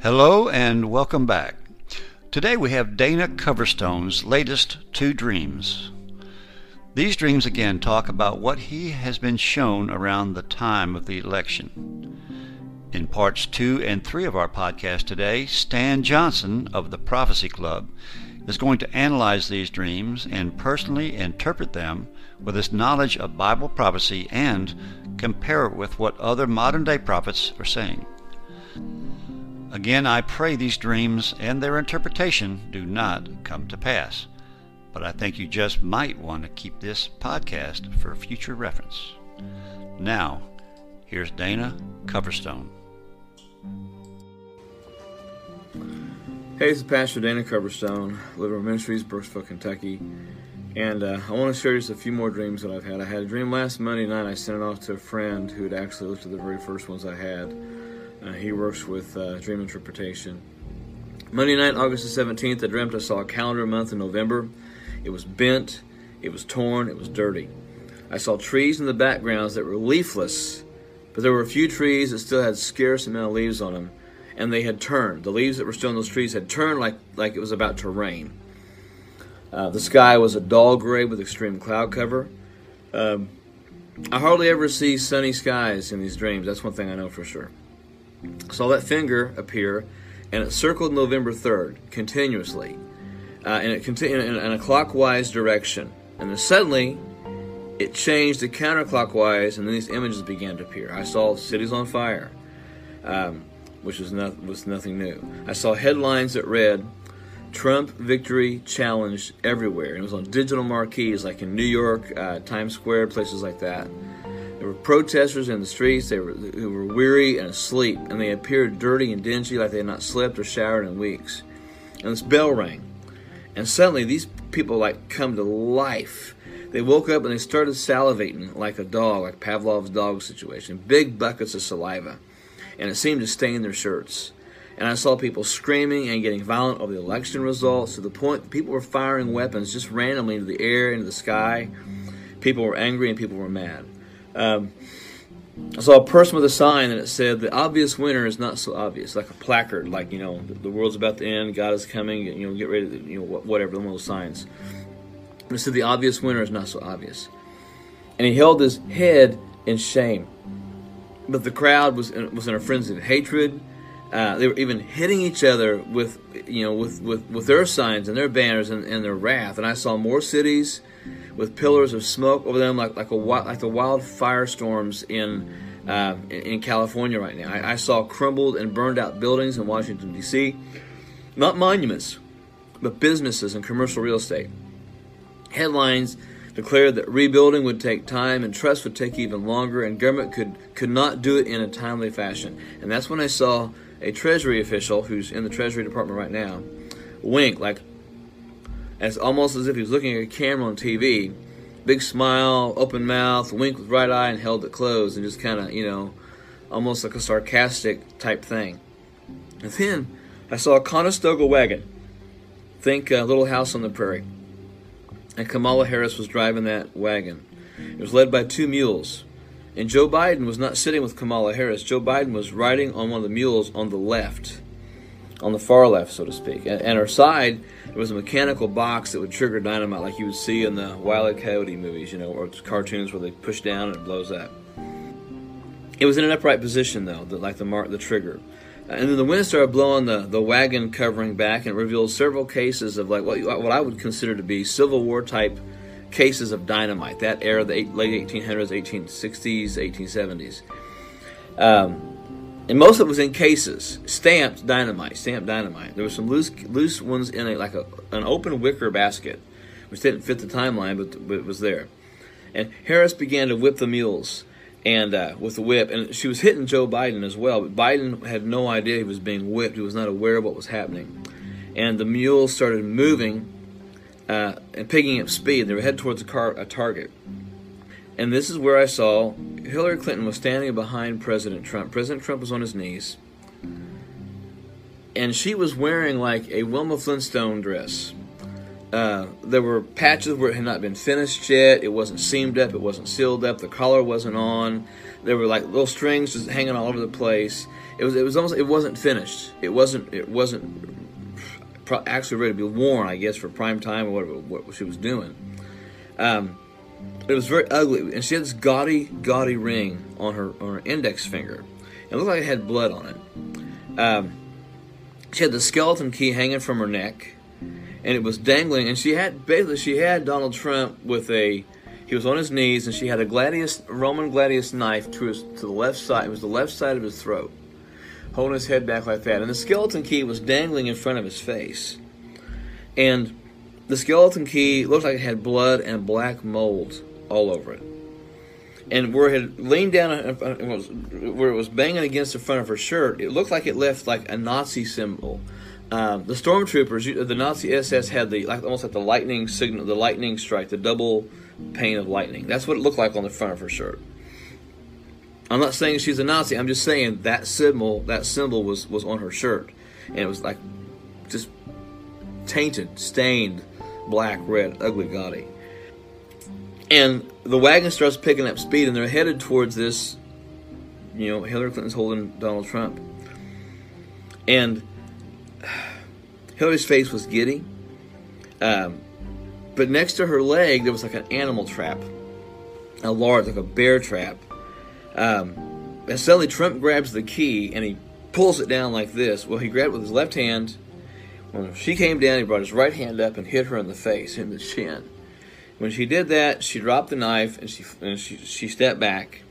Hello and welcome back. Today we have Dana Coverstone's latest two dreams. These dreams again talk about what he has been shown around the time of the election. In parts two and three of our podcast today, Stan Johnson of the Prophecy Club is going to analyze these dreams and personally interpret them with his knowledge of Bible prophecy and compare it with what other modern day prophets are saying. Again, I pray these dreams and their interpretation do not come to pass, but I think you just might want to keep this podcast for future reference. Now, here's Dana Coverstone. Hey, this is Pastor Dana Coverstone, Liver Ministries, Burkesville, Kentucky. And uh, I want to share just a few more dreams that I've had. I had a dream last Monday night. I sent it off to a friend who had actually looked at the very first ones I had. Uh, he works with uh, dream interpretation. Monday night, August the 17th, I dreamt I saw a calendar month in November. It was bent, it was torn, it was dirty. I saw trees in the backgrounds that were leafless, but there were a few trees that still had scarce amount of leaves on them, and they had turned. The leaves that were still on those trees had turned like, like it was about to rain. Uh, the sky was a dull gray with extreme cloud cover. Um, I hardly ever see sunny skies in these dreams. That's one thing I know for sure saw that finger appear, and it circled November 3rd continuously, uh, and it continued in, in, a clockwise direction. And then suddenly, it changed to counterclockwise, and then these images began to appear. I saw cities on fire, um, which was, not, was nothing new. I saw headlines that read, Trump victory challenged everywhere. And it was on digital marquees like in New York, uh, Times Square, places like that. There were protesters in the streets. They were, who were weary and asleep, and they appeared dirty and dingy, like they had not slept or showered in weeks. And this bell rang, and suddenly these people like come to life. They woke up and they started salivating like a dog, like Pavlov's dog situation, big buckets of saliva, and it seemed to stain their shirts. And I saw people screaming and getting violent over the election results to the point that people were firing weapons just randomly into the air, into the sky. People were angry and people were mad. Um, I saw a person with a sign and it said, "The obvious winner is not so obvious," like a placard, like you know, the, the world's about to end, God is coming, you know, get ready, to, you know, whatever, of those signs. And it said, "The obvious winner is not so obvious," and he held his head in shame. But the crowd was in, was in a frenzy of hatred. Uh, they were even hitting each other with, you know, with, with, with their signs and their banners and, and their wrath. And I saw more cities with pillars of smoke over them, like like a like the wild firestorms in uh, in California right now. I, I, saw crumbled and burned out buildings in Washington D.C. Not monuments, but businesses and commercial real estate. Headlines declared that rebuilding would take time and trust would take even longer, and government could could not do it in a timely fashion. And that's when I saw a Treasury official who's in the Treasury Department right now wink like as almost as if he was looking at a camera on TV. Big smile, open mouth, wink with right eye, and held it closed, and just kind of, you know, almost like a sarcastic type thing. And then I saw a Conestoga wagon. Think a Little House on the Prairie. And Kamala Harris was driving that wagon. It was led by two mules. And Joe Biden was not sitting with Kamala Harris. Joe Biden was riding on one of the mules on the left, on the far left, so to speak. And, her side there was a mechanical box that would trigger dynamite, like you would see in the Wile E. Coyote movies, you know, or cartoons where they push down and it blows up. It was in an upright position, though, like the mark, the trigger. And then the wind started blowing the, the wagon covering back, and revealed several cases of like what, what I would consider to be Civil War type cases of dynamite. That era, the late 1800s, 1860s, 1870s. Um, and most of it was in cases, stamped dynamite, stamped dynamite. There were some loose loose ones in a like a, an open wicker basket, which didn't fit the timeline, but, but it was there. And Harris began to whip the mules, and uh, with the whip, and she was hitting Joe Biden as well. But Biden had no idea he was being whipped; he was not aware of what was happening. And the mules started moving uh, and picking up speed. They were headed towards a, car, a target. And this is where I saw Hillary Clinton was standing behind President Trump. President Trump was on his knees. And she was wearing like a Wilma Flintstone dress. Uh, there were patches where it had not been finished yet. It wasn't seamed up. It wasn't sealed up. The collar wasn't on. There were like little strings just hanging all over the place. It was. It was almost. It wasn't finished. It wasn't. It wasn't actually ready to be worn. I guess for prime time or whatever what she was doing. Um, it was very ugly, and she had this gaudy, gaudy ring on her on her index finger. It looked like it had blood on it. Um, she had the skeleton key hanging from her neck, and it was dangling. And she had basically she had Donald Trump with a he was on his knees, and she had a gladius Roman gladius knife to his to the left side. It was the left side of his throat, holding his head back like that. And the skeleton key was dangling in front of his face, and the skeleton key looked like it had blood and black mold all over it. And where it had leaned down, where it was banging against the front of her shirt, it looked like it left like a Nazi symbol. Um, the stormtroopers, the Nazi SS had the like almost like the lightning signal, the lightning strike, the double pane of lightning. That's what it looked like on the front of her shirt. I'm not saying she's a Nazi. I'm just saying that symbol, that symbol was was on her shirt, and it was like just tainted, stained, black, red, ugly, gaudy. And the wagon starts picking up speed, and they're headed towards this. You know, Hillary Clinton's holding Donald Trump. And Hillary's face was giddy. Um, but next to her leg, there was like an animal trap, a large, like a bear trap. Um, and suddenly, Trump grabs the key and he pulls it down like this. Well, he grabbed it with his left hand. When she came down, he brought his right hand up and hit her in the face, in the chin. When she did that, she dropped the knife and she and she, she stepped back.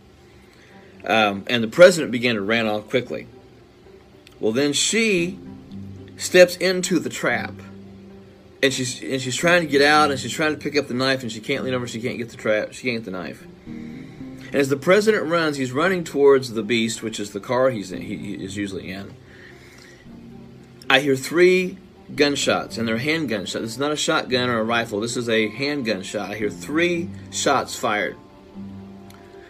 Um, and the president began to run off quickly. Well, then she steps into the trap, and she's and she's trying to get out, and she's trying to pick up the knife, and she can't lean over. She can't get the trap. She can't get the knife. And as the president runs, he's running towards the beast, which is the car he's in. He is usually in. I hear three gunshots, and they're handgun shots. This is not a shotgun or a rifle. This is a handgun shot. I hear three shots fired.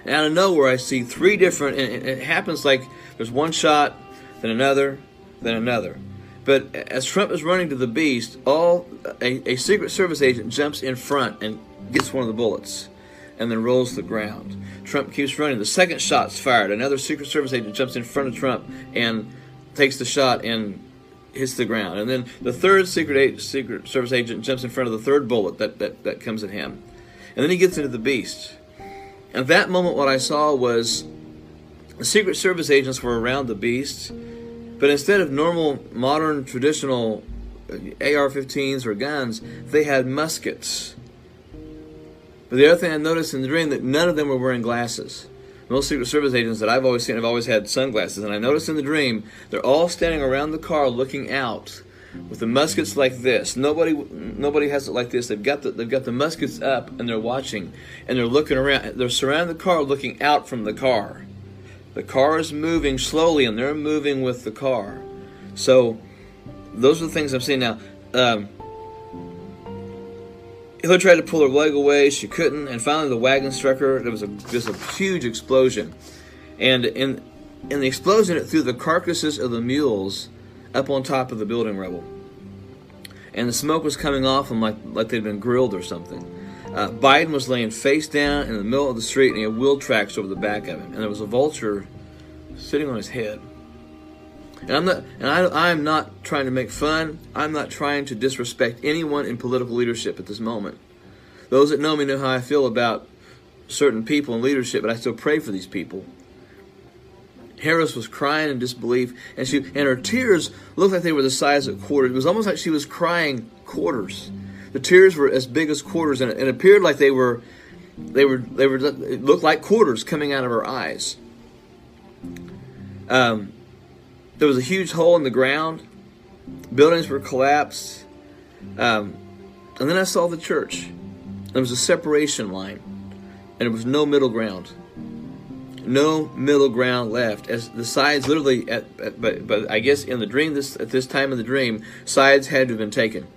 And out of nowhere, I see three different, and it happens like there's one shot, then another, then another. But as Trump is running to the beast, all a, a Secret Service agent jumps in front and gets one of the bullets, and then rolls the ground. Trump keeps running. The second shot's fired. Another Secret Service agent jumps in front of Trump and takes the shot and hits the ground. And then the third Secret, Secret Service agent jumps in front of the third bullet that, that, that comes at him. And then he gets into the beast. At that moment, what I saw was the Secret Service agents were around the beast, but instead of normal, modern, traditional uh, AR 15s or guns, they had muskets. But the other thing I noticed in the dream that none of them were wearing glasses most Secret Service agents that I've always seen have always had sunglasses, and I noticed in the dream they're all standing around the car looking out with the muskets like this. Nobody nobody has it like this. They've got the they've got the muskets up and they're watching and they're looking around. They're surrounding the car, looking out from the car. The car is moving slowly, and they're moving with the car. So those are the things I'm seeing now. Um, Hillary tried to pull her leg away, she couldn't, and finally the wagon struck her. There was a just a huge explosion, and in in the explosion, it threw the carcasses of the mules up on top of the building rubble, and the smoke was coming off them like like they'd been grilled or something. Uh, Biden was laying face down in the middle of the street, and he had wheel tracks over the back of him, and there was a vulture sitting on his head. And I'm not, and I, I'm not trying to make fun. I'm not trying to disrespect anyone in political leadership at this moment. Those that know me know how I feel about certain people in leadership, but I still pray for these people. Harris was crying in disbelief, and she and her tears looked like they were the size of quarters. It was almost like she was crying quarters. The tears were as big as quarters, and it, it appeared like they were, they were, they were. It looked like quarters coming out of her eyes. Um, there was a huge hole in the ground. Buildings were collapsed. Um, and then I saw the church. There was a separation line, and there was no middle ground. No middle ground left. As the sides literally, at, at, but but I guess in the dream, this at this time of the dream, sides had to have been taken.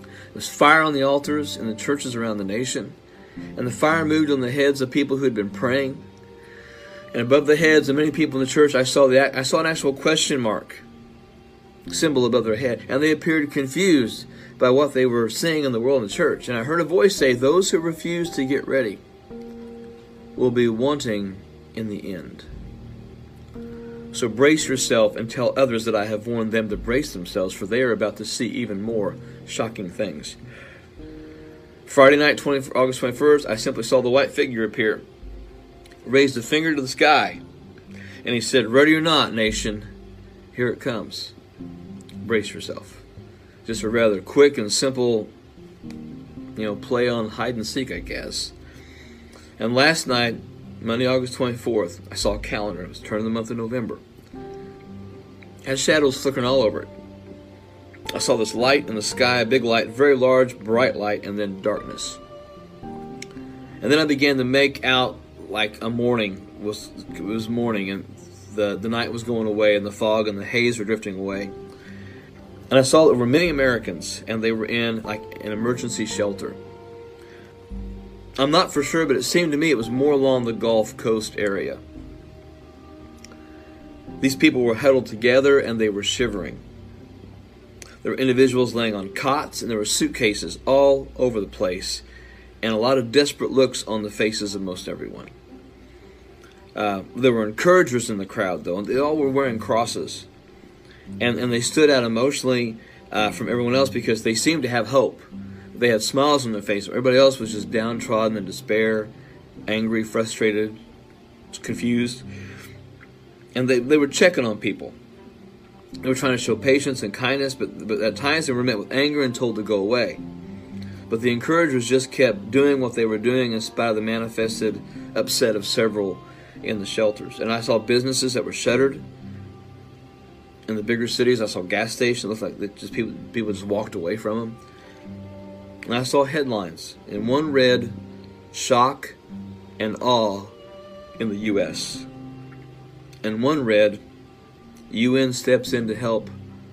There was fire on the altars in the churches around the nation, and the fire moved on the heads of people who had been praying. And above the heads of many people in the church, I saw the I saw an actual question mark symbol above their head, and they appeared confused by what they were seeing in the world in the church. And I heard a voice say, Those who refuse to get ready will be wanting in the end. So brace yourself and tell others that I have warned them to brace themselves, for they are about to see even more shocking things. Friday night, 20, August 21st, I simply saw the white figure appear, raised a finger to the sky, and he said, Ready or not, nation, here it comes. Brace yourself just a rather quick and simple, you know, play on hide and seek, I guess. And last night, Monday, August 24th, I saw a calendar. It was turning the month of November. It had shadows flickering all over it. I saw this light in the sky, a big light, very large, bright light, and then darkness. And then I began to make out like a morning was it was morning, and the the night was going away, and the fog and the haze were drifting away. And I saw there were many Americans, and they were in like an emergency shelter. I'm not for sure, but it seemed to me it was more along the Gulf Coast area. These people were huddled together and they were shivering. There were individuals laying on cots, and there were suitcases all over the place, and a lot of desperate looks on the faces of most everyone. Uh, there were encouragers in the crowd, though, and they all were wearing crosses and, and they stood out emotionally uh, from everyone else because they seemed to have hope. They had smiles on their face. Everybody else was just downtrodden in despair, angry, frustrated, confused. And they, they were checking on people. They were trying to show patience and kindness, but, but at times they were met with anger and told to go away. But the encouragers just kept doing what they were doing in spite of the manifested upset of several in the shelters. And I saw businesses that were shuttered in the bigger cities. I saw gas stations. Looked like just people people just walked away from them. And I saw headlines, and one read, "Shock and awe in the U.S." and one read, "UN steps in to help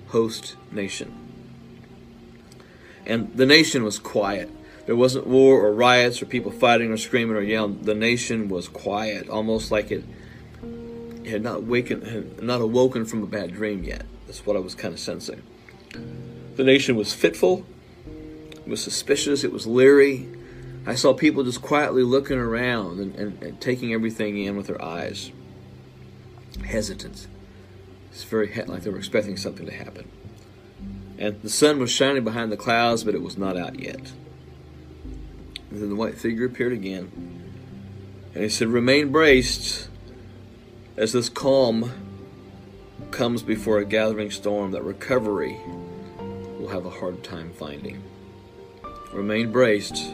host nation." And the nation was quiet. There wasn't war or riots or people fighting or screaming or yelling. The nation was quiet, almost like it had not waken, had not awoken from a bad dream yet. That's what I was kind of sensing. The nation was fitful, it was suspicious, it was leery. I saw people just quietly looking around and, and, and taking everything in with their eyes. Hesitant. It's very like they were expecting something to happen. And the sun was shining behind the clouds, but it was not out yet. And then the white figure appeared again. And he said, Remain braced as this calm comes before a gathering storm that recovery will have a hard time finding. Remain braced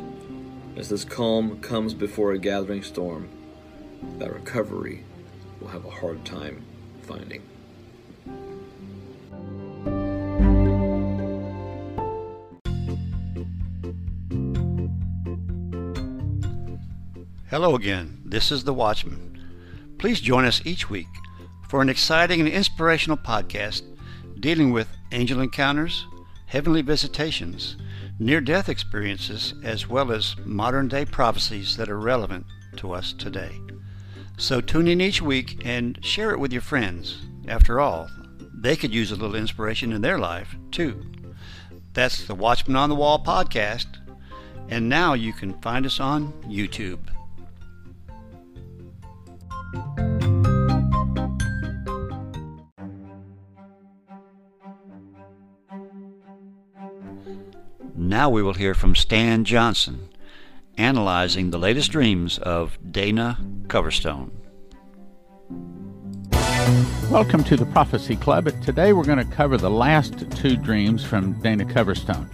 as this calm comes before a gathering storm that recovery will have a hard time finding. Hello again. This is The Watchman. Please join us each week for an exciting and inspirational podcast dealing with angel encounters, heavenly visitations, near death experiences, as well as modern day prophecies that are relevant to us today. So tune in each week and share it with your friends. After all, they could use a little inspiration in their life, too. That's the Watchman on the Wall podcast, and now you can find us on YouTube. Now we will hear from Stan Johnson, analyzing the latest dreams of Dana Coverstone. Welcome to the Prophecy Club. Today we're going to cover the last two dreams from Dana Coverstone.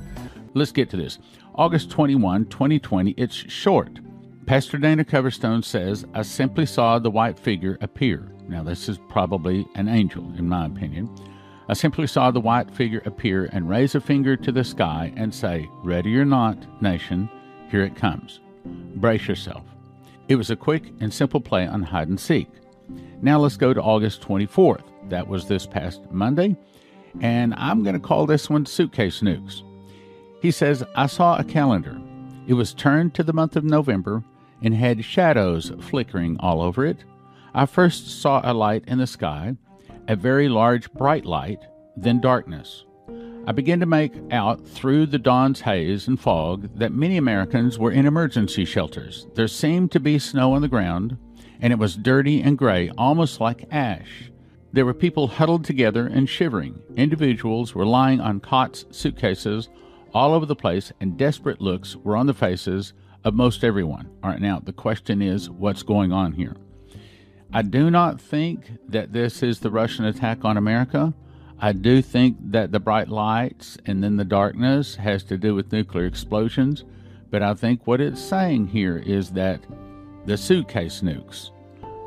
Let's get to this. August 21, 2020. It's short. Pastor Dana Coverstone says, I simply saw the white figure appear. Now, this is probably an angel, in my opinion. I simply saw the white figure appear and raise a finger to the sky and say, Ready or not, nation, here it comes. Brace yourself. It was a quick and simple play on hide and seek. Now let's go to August 24th. That was this past Monday. And I'm going to call this one Suitcase Nukes. He says, I saw a calendar. It was turned to the month of November and had shadows flickering all over it. I first saw a light in the sky, a very large bright light, then darkness. I began to make out through the dawn's haze and fog that many Americans were in emergency shelters. There seemed to be snow on the ground, and it was dirty and gray, almost like ash. There were people huddled together and shivering. Individuals were lying on cots, suitcases, all over the place, and desperate looks were on the faces of most everyone. All right, now the question is what's going on here? I do not think that this is the Russian attack on America. I do think that the bright lights and then the darkness has to do with nuclear explosions, but I think what it's saying here is that the suitcase nukes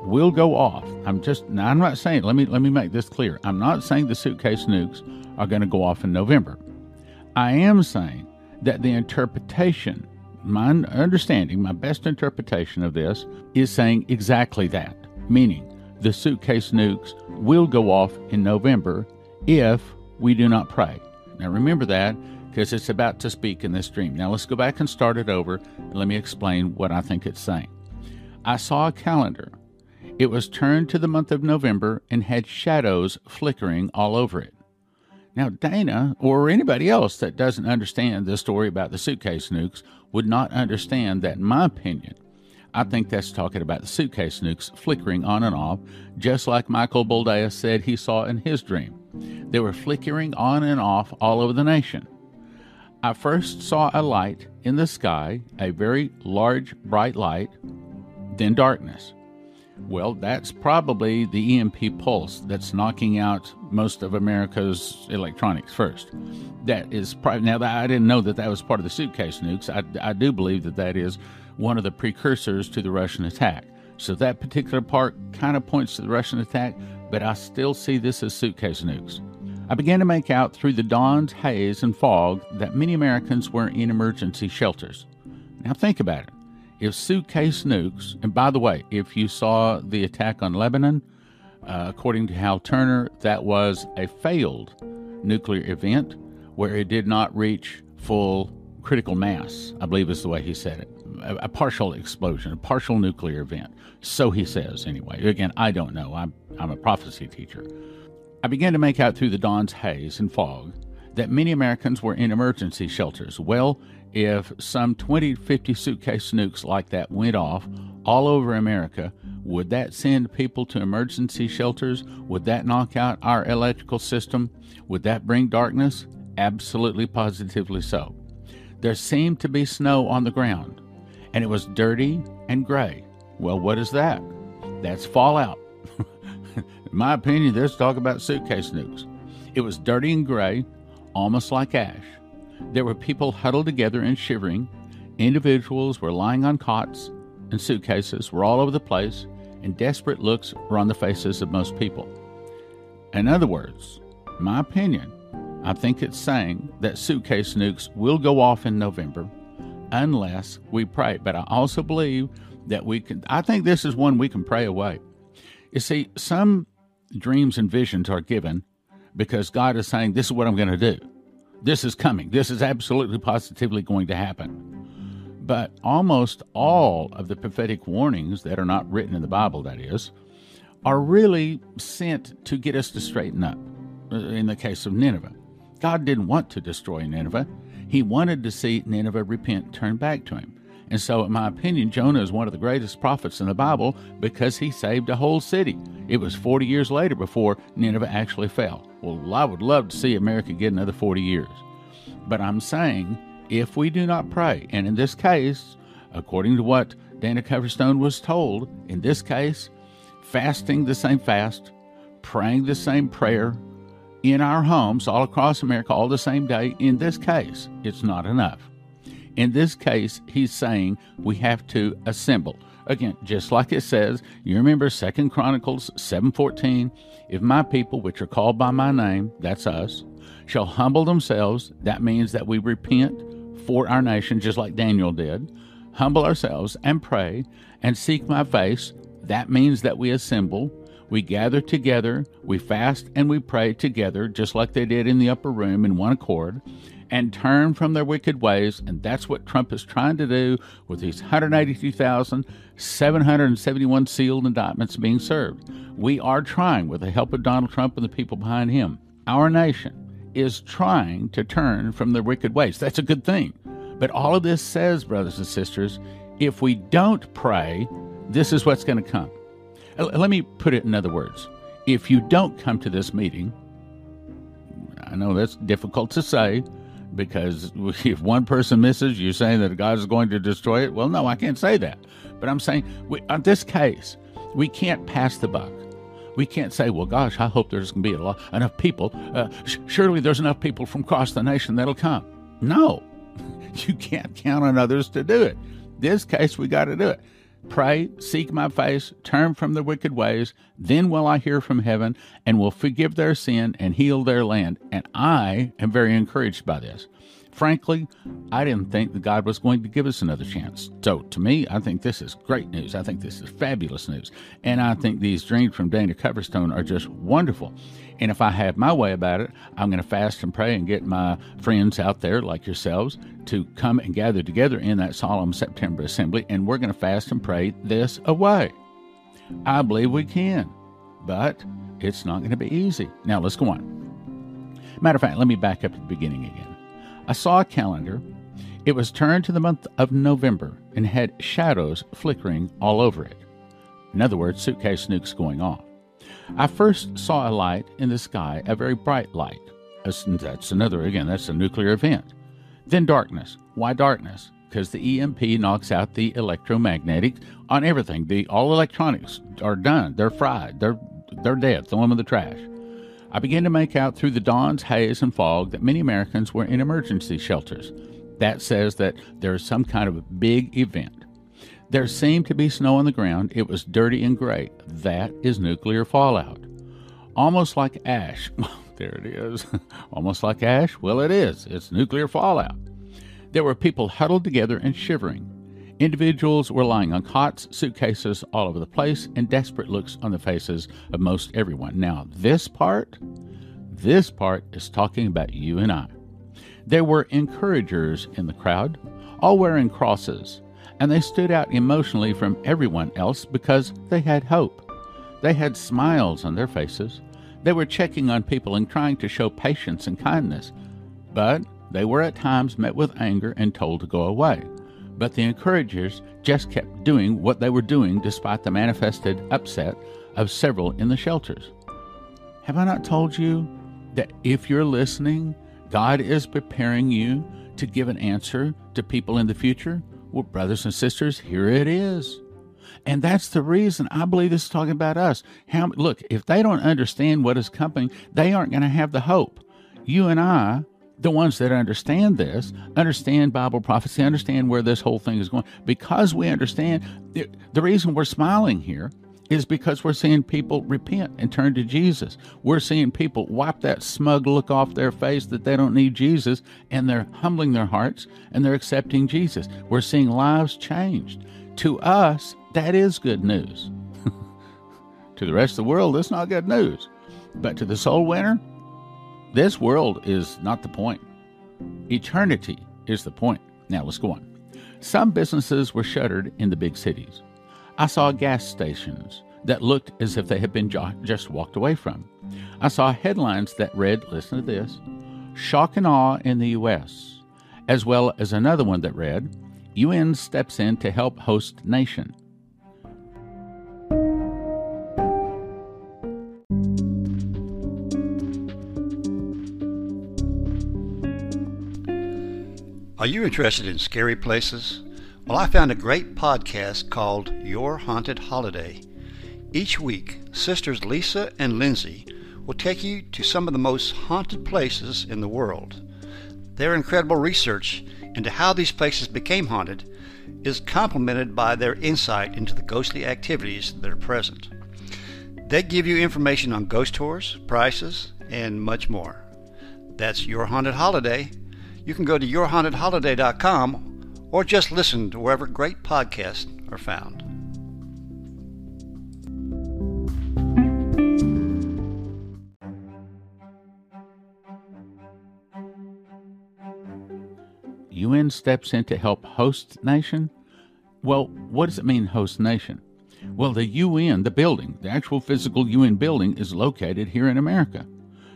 will go off. I'm just now I'm not saying let me let me make this clear. I'm not saying the suitcase nukes are going to go off in November. I am saying that the interpretation my understanding, my best interpretation of this is saying exactly that, meaning the suitcase nukes will go off in November if we do not pray. Now remember that because it's about to speak in this dream. Now let's go back and start it over and let me explain what I think it's saying. I saw a calendar. It was turned to the month of November and had shadows flickering all over it. Now, Dana or anybody else that doesn't understand the story about the suitcase nukes would not understand that, in my opinion. I think that's talking about the suitcase nukes flickering on and off, just like Michael Boldea said he saw in his dream. They were flickering on and off all over the nation. I first saw a light in the sky, a very large, bright light, then darkness. Well, that's probably the EMP pulse that's knocking out most of America's electronics first. That is probably, now that I didn't know that that was part of the suitcase nukes. I, I do believe that that is one of the precursors to the Russian attack. So that particular part kind of points to the Russian attack, but I still see this as suitcase nukes. I began to make out through the dawn's haze and fog that many Americans were in emergency shelters. Now think about it if suitcase nukes, and by the way, if you saw the attack on Lebanon, uh, according to Hal Turner, that was a failed nuclear event where it did not reach full critical mass, I believe is the way he said it. A, a, partial explosion, a partial nuclear event. So he says, anyway. Again, I don't know. I'm, I'm a prophecy teacher. I began to make out through the dawn's haze and fog that many Americans were in emergency shelters. Well, if some 20 50 suitcase nukes like that went off all over America, would that send people to emergency shelters? Would that knock out our electrical system? Would that bring darkness? Absolutely, positively so. There seemed to be snow on the ground, and it was dirty and gray. Well, what is that? That's fallout. In my opinion, let's talk about suitcase nukes. It was dirty and gray, almost like ash. There were people huddled together and shivering. Individuals were lying on cots, and suitcases were all over the place, and desperate looks were on the faces of most people. In other words, my opinion, I think it's saying that suitcase nukes will go off in November unless we pray. But I also believe that we can, I think this is one we can pray away. You see, some dreams and visions are given because God is saying, This is what I'm going to do. This is coming. This is absolutely positively going to happen. But almost all of the prophetic warnings that are not written in the Bible, that is, are really sent to get us to straighten up. Uh, in the case of Nineveh, God didn't want to destroy Nineveh. He wanted to see Nineveh repent, turn back to him. And so, in my opinion, Jonah is one of the greatest prophets in the Bible because he saved a whole city. It was 40 years later before Nineveh actually fell. Well, I would love to see America get another 40 years. But I'm saying, if we do not pray, and in this case, according to what Dana Coverstone was told, in this case, fasting the same fast, praying the same prayer in our homes all across America all the same day. In this case, it's not enough. In this case, he's saying we have to assemble. Again, just like it says, you remember Second Chronicles 7:14, if my people which are called by my name, that's us, shall humble themselves, that means that we repent for our nation just like Daniel did, humble ourselves and pray and seek my face, that means that we assemble, we gather together, we fast and we pray together just like they did in the upper room in one accord and turn from their wicked ways. And that's what Trump is trying to do with these 182,771 sealed indictments being served. We are trying, with the help of Donald Trump and the people behind him, our nation is trying to turn from their wicked ways. That's a good thing. But all of this says, brothers and sisters, if we don't pray, this is what's going to come. Let me put it in other words. If you don't come to this meeting, I know that's difficult to say, because if one person misses, you're saying that God is going to destroy it. Well, no, I can't say that. But I'm saying, we, on this case, we can't pass the buck. We can't say, well, gosh, I hope there's going to be lot, enough people. Uh, sh- surely there's enough people from across the nation that'll come. No, you can't count on others to do it. This case, we got to do it. Pray, seek my face, turn from their wicked ways. Then will I hear from heaven and will forgive their sin and heal their land. And I am very encouraged by this. Frankly, I didn't think that God was going to give us another chance. So, to me, I think this is great news. I think this is fabulous news. And I think these dreams from Dana Coverstone are just wonderful. And if I have my way about it, I'm going to fast and pray and get my friends out there, like yourselves, to come and gather together in that solemn September assembly. And we're going to fast and pray this away. I believe we can, but it's not going to be easy. Now, let's go on. Matter of fact, let me back up to the beginning again. I saw a calendar. It was turned to the month of November and had shadows flickering all over it. In other words, suitcase nukes going off. I first saw a light in the sky, a very bright light. That's another, again, that's a nuclear event. Then darkness. Why darkness? Because the EMP knocks out the electromagnetic on everything. The all electronics are done. They're fried. They're they're dead. Throw them in the trash. I began to make out through the dawn's haze and fog that many Americans were in emergency shelters. That says that there is some kind of a big event. There seemed to be snow on the ground. It was dirty and gray. That is nuclear fallout. Almost like ash. there it is. Almost like ash? Well, it is. It's nuclear fallout. There were people huddled together and shivering. Individuals were lying on cots, suitcases all over the place, and desperate looks on the faces of most everyone. Now, this part, this part is talking about you and I. There were encouragers in the crowd, all wearing crosses, and they stood out emotionally from everyone else because they had hope. They had smiles on their faces. They were checking on people and trying to show patience and kindness, but they were at times met with anger and told to go away. But the encouragers just kept doing what they were doing despite the manifested upset of several in the shelters. Have I not told you that if you're listening, God is preparing you to give an answer to people in the future? Well, brothers and sisters, here it is. And that's the reason I believe this is talking about us. How, look, if they don't understand what is coming, they aren't going to have the hope. You and I the ones that understand this understand Bible prophecy, understand where this whole thing is going. Because we understand, the reason we're smiling here is because we're seeing people repent and turn to Jesus. We're seeing people wipe that smug look off their face that they don't need Jesus and they're humbling their hearts and they're accepting Jesus. We're seeing lives changed. To us, that is good news. to the rest of the world, it's not good news. But to the soul winner, this world is not the point. Eternity is the point. Now let's go on. Some businesses were shuttered in the big cities. I saw gas stations that looked as if they had been jo- just walked away from. I saw headlines that read, listen to this, shock and awe in the U.S., as well as another one that read, UN steps in to help host nation. Are you interested in scary places? Well, I found a great podcast called Your Haunted Holiday. Each week, sisters Lisa and Lindsay will take you to some of the most haunted places in the world. Their incredible research into how these places became haunted is complemented by their insight into the ghostly activities that are present. They give you information on ghost tours, prices, and much more. That's Your Haunted Holiday. You can go to yourhauntedholiday.com or just listen to wherever great podcasts are found. UN steps in to help host nation. Well, what does it mean, host nation? Well, the UN, the building, the actual physical UN building, is located here in America.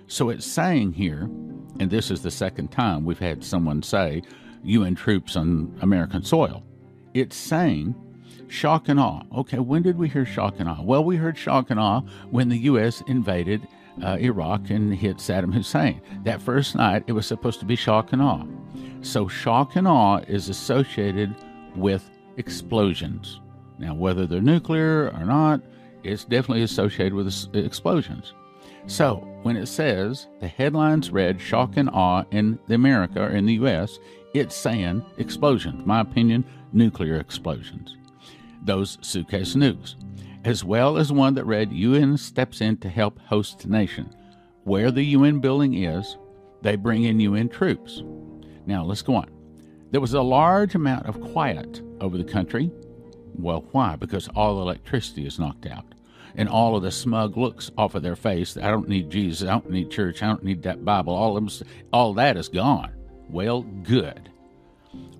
So it's saying here, and this is the second time we've had someone say UN troops on American soil. It's saying shock and awe. Okay, when did we hear shock and awe? Well, we heard shock and awe when the U.S. invaded uh, Iraq and hit Saddam Hussein. That first night, it was supposed to be shock and awe. So, shock and awe is associated with explosions. Now, whether they're nuclear or not, it's definitely associated with explosions. So, when it says the headlines read shock and awe in the America or in the US, it's saying explosions. My opinion, nuclear explosions. Those suitcase nukes, as well as one that read UN steps in to help host nation. Where the UN building is, they bring in UN troops. Now, let's go on. There was a large amount of quiet over the country. Well, why? Because all electricity is knocked out. And all of the smug looks off of their face. I don't need Jesus. I don't need church. I don't need that Bible. All of them, all that is gone. Well, good.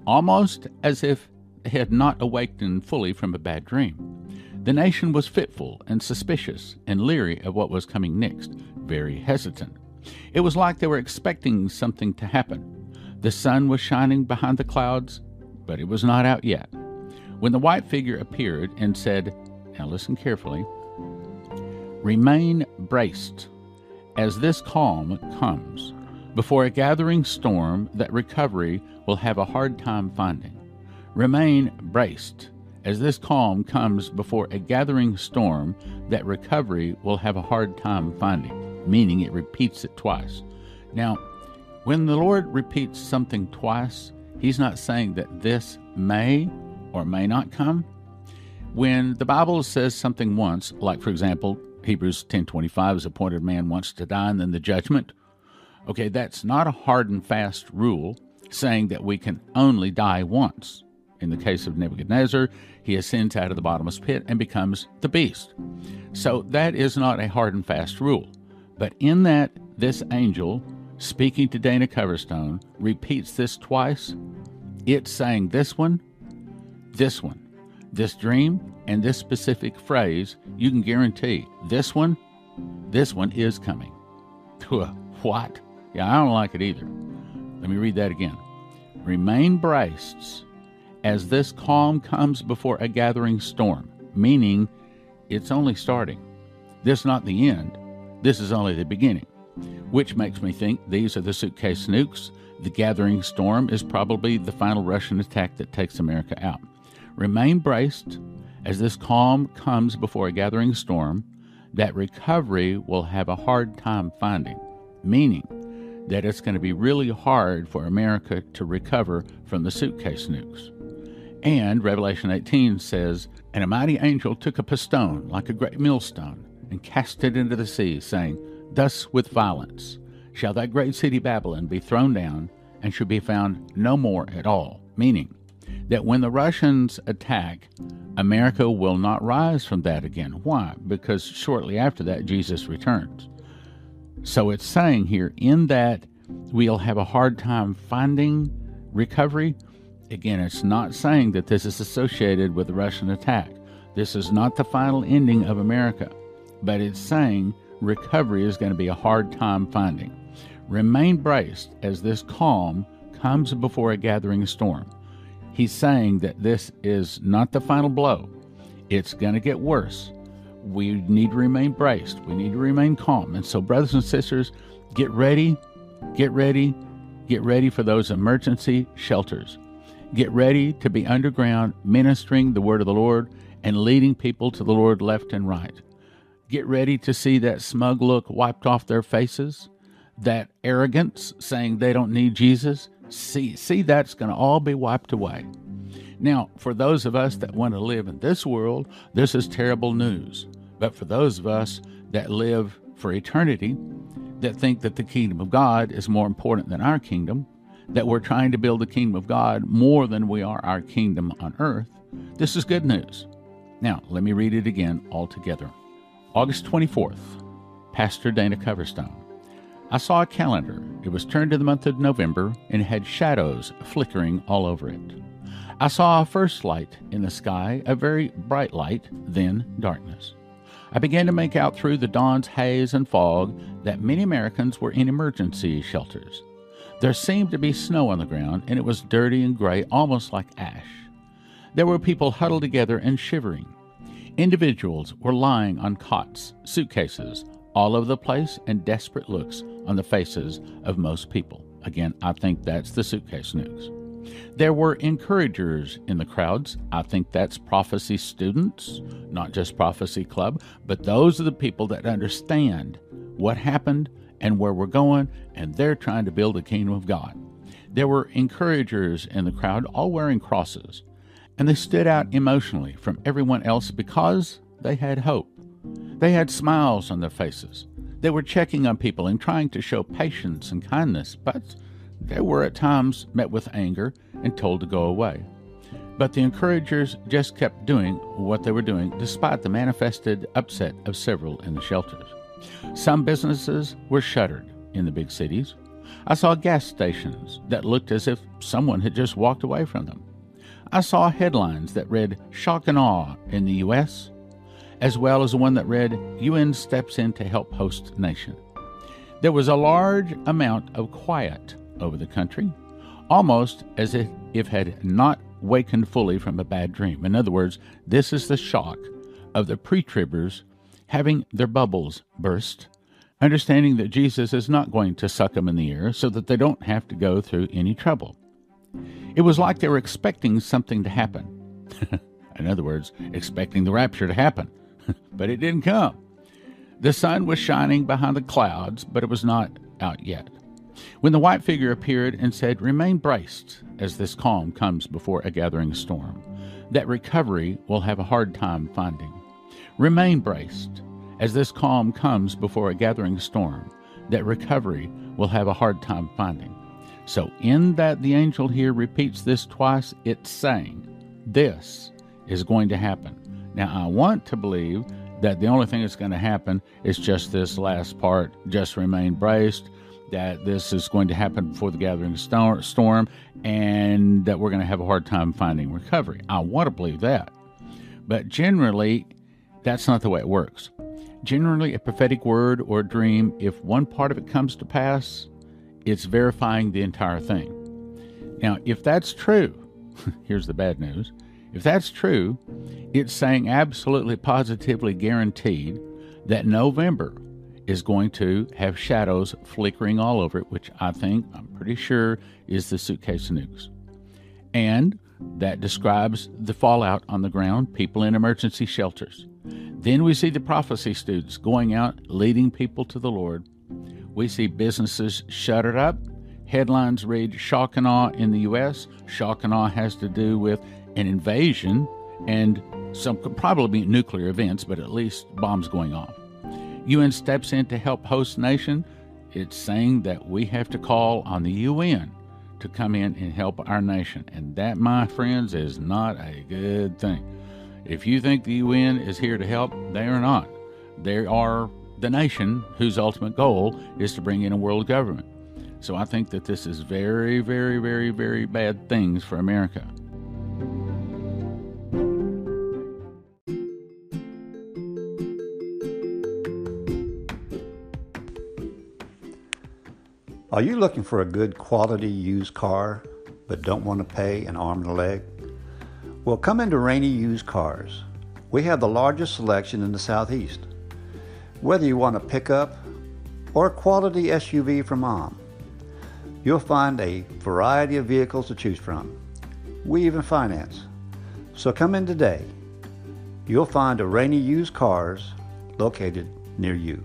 Almost as if they had not awakened fully from a bad dream. The nation was fitful and suspicious and leery of what was coming next, very hesitant. It was like they were expecting something to happen the sun was shining behind the clouds, but it was not out yet. When the white figure appeared and said, Now listen carefully, remain braced as this calm comes before a gathering storm that recovery will have a hard time finding. Remain braced as this calm comes before a gathering storm that recovery will have a hard time finding, meaning it repeats it twice. Now, when the Lord repeats something twice, He's not saying that this may or may not come. When the Bible says something once, like for example, Hebrews 10:25 is appointed man wants to die and then the judgment. Okay, that's not a hard and fast rule saying that we can only die once. In the case of Nebuchadnezzar, he ascends out of the bottomless pit and becomes the beast. So that is not a hard and fast rule. But in that this angel speaking to Dana Coverstone, repeats this twice, it's saying this one, this one, this dream, and this specific phrase, you can guarantee this one, this one is coming. what? Yeah, I don't like it either. Let me read that again. Remain braced as this calm comes before a gathering storm, meaning it's only starting. This is not the end, this is only the beginning which makes me think these are the suitcase nukes. The gathering storm is probably the final Russian attack that takes America out. Remain braced as this calm comes before a gathering storm that recovery will have a hard time finding, meaning that it's going to be really hard for America to recover from the suitcase nukes. And Revelation 18 says, And a mighty angel took up a stone, like a great millstone, and cast it into the sea, saying, Thus with violence shall that great city Babylon be thrown down and shall be found no more at all. Meaning that when the Russians attack, America will not rise from that again. Why? Because shortly after that, Jesus returns. So it's saying here in that we'll have a hard time finding recovery. Again, it's not saying that this is associated with the Russian attack. This is not the final ending of America, but it's saying recovery is going to be a hard time finding. Remain braced as this calm comes before a gathering storm. He's saying that this is not the final blow, it's going to get worse. We need to remain braced, we need to remain calm. And so, brothers and sisters, get ready, get ready, get ready for those emergency shelters. Get ready to be underground, ministering the word of the Lord and leading people to the Lord left and right. get ready to see that smug look wiped off their faces, that arrogance saying they don't need Jesus. See, see that's going to all be wiped away. Now, for those of us that want to live in this world, this is terrible news. But for those of us that live for eternity, that think that the kingdom of God is more important than our kingdom, that we're trying to build the kingdom of God more than we are our kingdom on earth, this is good news. Now, let me read it again all together. August 24th, Pastor Dana Coverstone. I saw a calendar. It was turned to the month of November and had shadows flickering all over it. I saw a first light in the sky, a very bright light, then darkness. I began to make out through the dawn's haze and fog that many Americans were in emergency shelters. There seemed to be snow on the ground, and it was dirty and gray, almost like ash. There were people huddled together and shivering. Individuals were lying on cots, suitcases, all over the place, and desperate looks on the faces of most people. Again, I think that's the suitcase nukes. There were encouragers in the crowds. I think that's prophecy students, not just prophecy club, but those are the people that understand what happened and where we're going, and they're trying to build the kingdom of God. There were encouragers in the crowd, all wearing crosses, and they stood out emotionally from everyone else because they had hope. They had smiles on their faces. They were checking on people and trying to show patience and kindness, but they were at times met with anger and told to go away. But the encouragers just kept doing what they were doing despite the manifested upset of several in the shelters. Some businesses were shuttered in the big cities. I saw gas stations that looked as if someone had just walked away from them. I saw headlines that read shock and awe in the U.S., as well as the one that read UN steps in to help host nation. There was a large amount of quiet over the country, almost as if it had not wakened fully from a bad dream. In other words, this is the shock of the pre tribbers having their bubbles burst, understanding that Jesus is not going to suck them in the air so that they don't have to go through any trouble. It was like they were expecting something to happen. in other words, expecting the rapture to happen, but it didn't come. The sun was shining behind the clouds, but it was not out yet. When the white figure appeared and said, Remain braced as this calm comes before a gathering storm, that recovery will have a hard time finding. Remain braced as this calm comes before a gathering storm, that recovery will have a hard time finding. So, in that the angel here repeats this twice, it's saying, This is going to happen. Now, I want to believe that the only thing that's going to happen is just this last part just remain braced that this is going to happen before the gathering storm and that we're going to have a hard time finding recovery. I want to believe that. But generally, that's not the way it works. Generally, a prophetic word or a dream, if one part of it comes to pass, it's verifying the entire thing. Now, if that's true, here's the bad news. If that's true, it's saying absolutely positively guaranteed that November is going to have shadows flickering all over it, which I think, I'm pretty sure, is the suitcase nukes. And that describes the fallout on the ground, people in emergency shelters. Then we see the prophecy students going out leading people to the Lord. We see businesses shuttered up. Headlines read shock and awe in the U.S. Shock and awe has to do with an invasion and some could probably be nuclear events, but at least bombs going off. UN steps in to help host nation, it's saying that we have to call on the UN to come in and help our nation. And that, my friends, is not a good thing. If you think the UN is here to help, they are not. They are the nation whose ultimate goal is to bring in a world government. So I think that this is very, very, very, very bad things for America. Are you looking for a good quality used car but don't want to pay an arm and a leg? Well, come into Rainy Used Cars. We have the largest selection in the Southeast. Whether you want a pickup or a quality SUV from mom, you'll find a variety of vehicles to choose from. We even finance. So come in today. You'll find a Rainy Used Cars located near you.